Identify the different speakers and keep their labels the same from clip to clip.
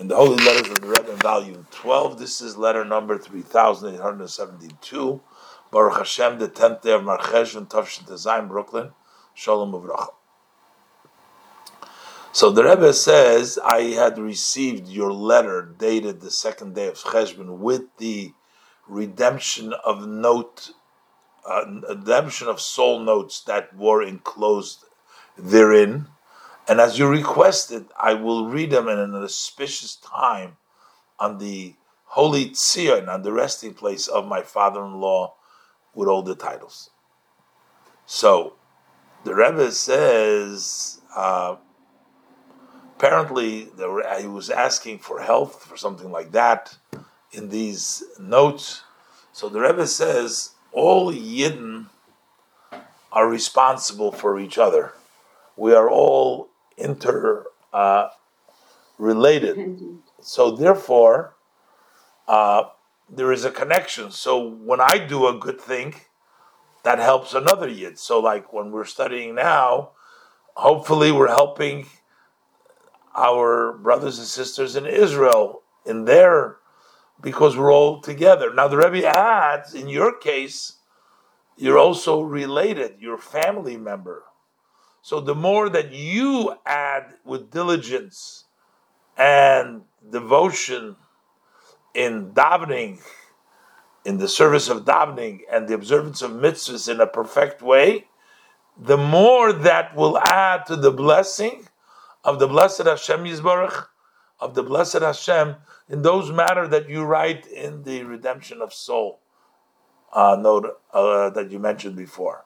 Speaker 1: in the Holy Letters of the Rebbe, volume 12. This is letter number 3872. Baruch Hashem, the 10th day of Marcheshvan, Tavshin Tezayim, Brooklyn. Shalom Uvracha. So the Rebbe says, I had received your letter dated the second day of Cheshvan with the redemption of note, uh, redemption of soul notes that were enclosed therein. And as you requested, I will read them in an auspicious time on the holy Tzion, on the resting place of my father-in-law, with all the titles. So, the Rebbe says, uh, apparently he was asking for health for something like that in these notes. So the Rebbe says all Yidden are responsible for each other. We are all inter uh, related. So therefore, uh, there is a connection. So when I do a good thing, that helps another Yid. So like when we're studying now, hopefully we're helping our brothers and sisters in Israel in their because we're all together. Now the Rebbe adds, in your case, you're also related, you're family member. So the more that you add with diligence and devotion in davening, in the service of davening and the observance of mitzvahs in a perfect way, the more that will add to the blessing of the blessed Hashem Yisbarach, of the blessed Hashem, in those matter that you write in the redemption of soul uh, note uh, that you mentioned before.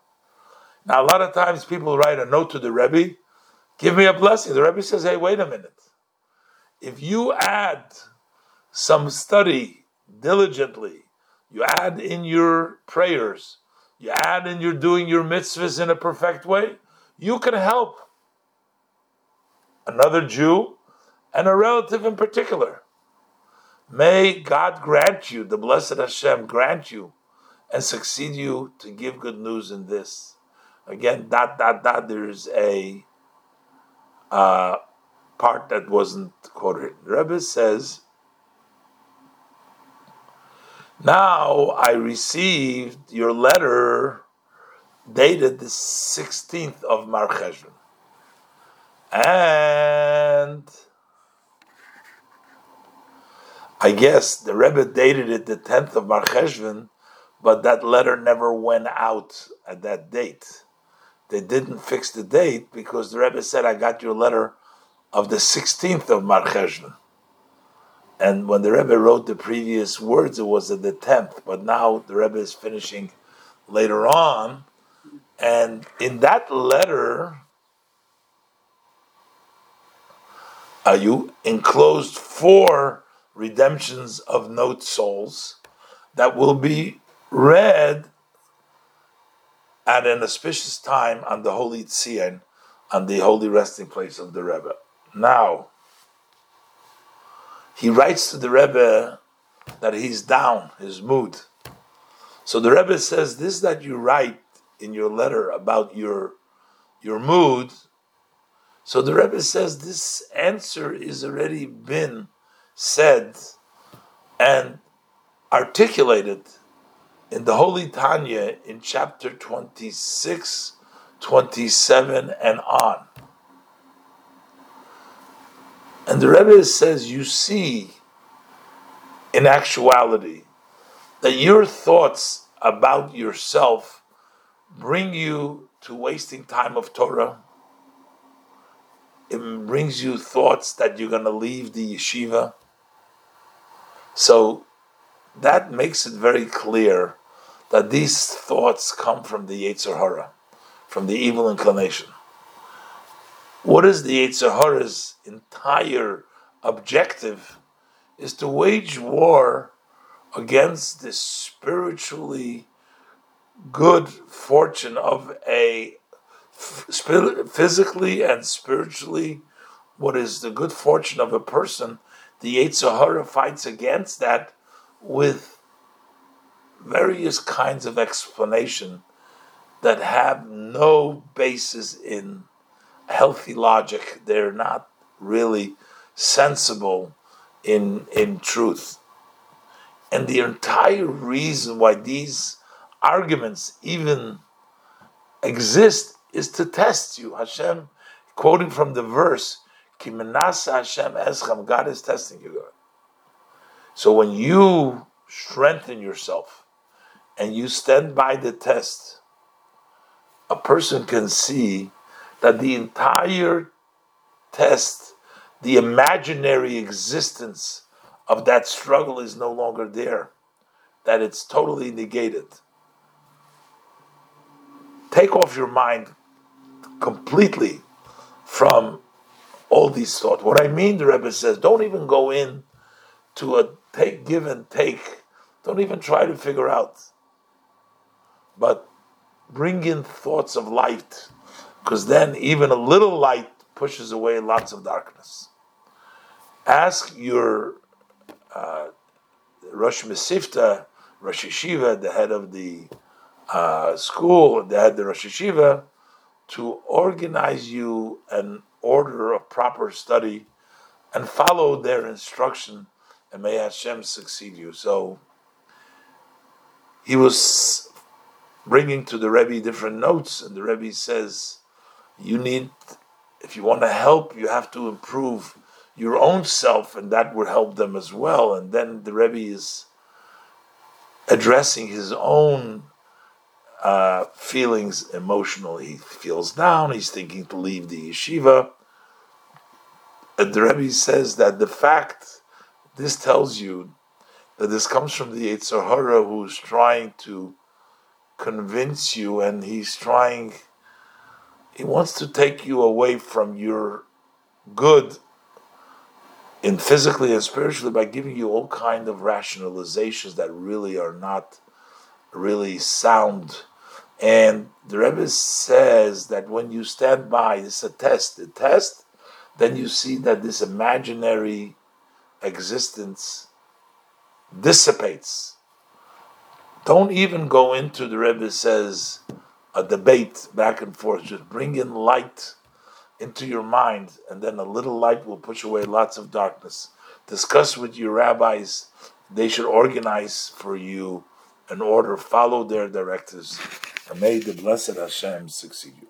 Speaker 1: Now, a lot of times people write a note to the Rebbe, give me a blessing. The Rebbe says, hey, wait a minute. If you add some study diligently, you add in your prayers, you add in your doing your mitzvahs in a perfect way, you can help another Jew, and a relative in particular. May God grant you, the blessed Hashem grant you, and succeed you to give good news in this. Again, dot, dot, dot, there's a uh, part that wasn't quoted. The Rebbe says, Now I received your letter dated the 16th of Mar Cheshvan. And I guess the Rebbe dated it the 10th of Marcheshvan, but that letter never went out at that date. They didn't fix the date because the Rebbe said, I got your letter of the 16th of Marcheshvan. And when the Rebbe wrote the previous words, it was at the 10th, but now the Rebbe is finishing later on. And in that letter, uh, you enclosed four redemptions of note souls that will be read at an auspicious time on the holy Tzion, on the holy resting place of the Rebbe. Now, he writes to the Rebbe that he's down, his mood. So the Rebbe says, This that you write in your letter about your, your mood so the Rebbe says this answer is already been said and articulated in the Holy Tanya in chapter 26, 27, and on. And the Rebbe says, You see, in actuality, that your thoughts about yourself bring you to wasting time of Torah it brings you thoughts that you're going to leave the yeshiva. So that makes it very clear that these thoughts come from the Yetzer Hara, from the evil inclination. What is the Yetzer Hara's entire objective? Is to wage war against the spiritually good fortune of a physically and spiritually, what is the good fortune of a person, the Yetzer Hara fights against that with various kinds of explanation that have no basis in healthy logic. They're not really sensible in in truth. And the entire reason why these arguments even exist is to test you. Hashem, quoting from the verse, Kimenasa Hashem Escham, God is testing you. So when you strengthen yourself and you stand by the test, a person can see that the entire test, the imaginary existence of that struggle is no longer there, that it's totally negated. Take off your mind completely from all these thoughts. What I mean, the Rebbe says, don't even go in to a take, give and take. Don't even try to figure out. But bring in thoughts of light, because then even a little light pushes away lots of darkness. Ask your uh, Rosh Mesivta, Rosh Yeshiva, the head of the uh, school, the head of the Rosh Yeshiva, to organize you an order of proper study and follow their instruction, and may Hashem succeed you. So he was bringing to the Rebbe different notes, and the Rebbe says, you need, if you want to help, you have to improve your own self, and that would help them as well. And then the Rebbe is addressing his own uh, feelings emotionally. He feels down, he's thinking to leave the yeshiva. And the Rebbe says that the fact, this tells you that this comes from the Yetzer Hara who's trying to convince you and he's trying, he wants to take you away from your good in physically and spiritually by giving you all kind of rationalizations that really are not really sound. And the Rebbe says that when you stand by, it's a test. The test, then you see that this imaginary existence dissipates. Don't even go into the Rebbe says a debate back and forth. Just bring in light into your mind, and then a little light will push away lots of darkness. Discuss with your rabbis; they should organize for you an order. Follow their directives, and may the blessed Hashem succeed you.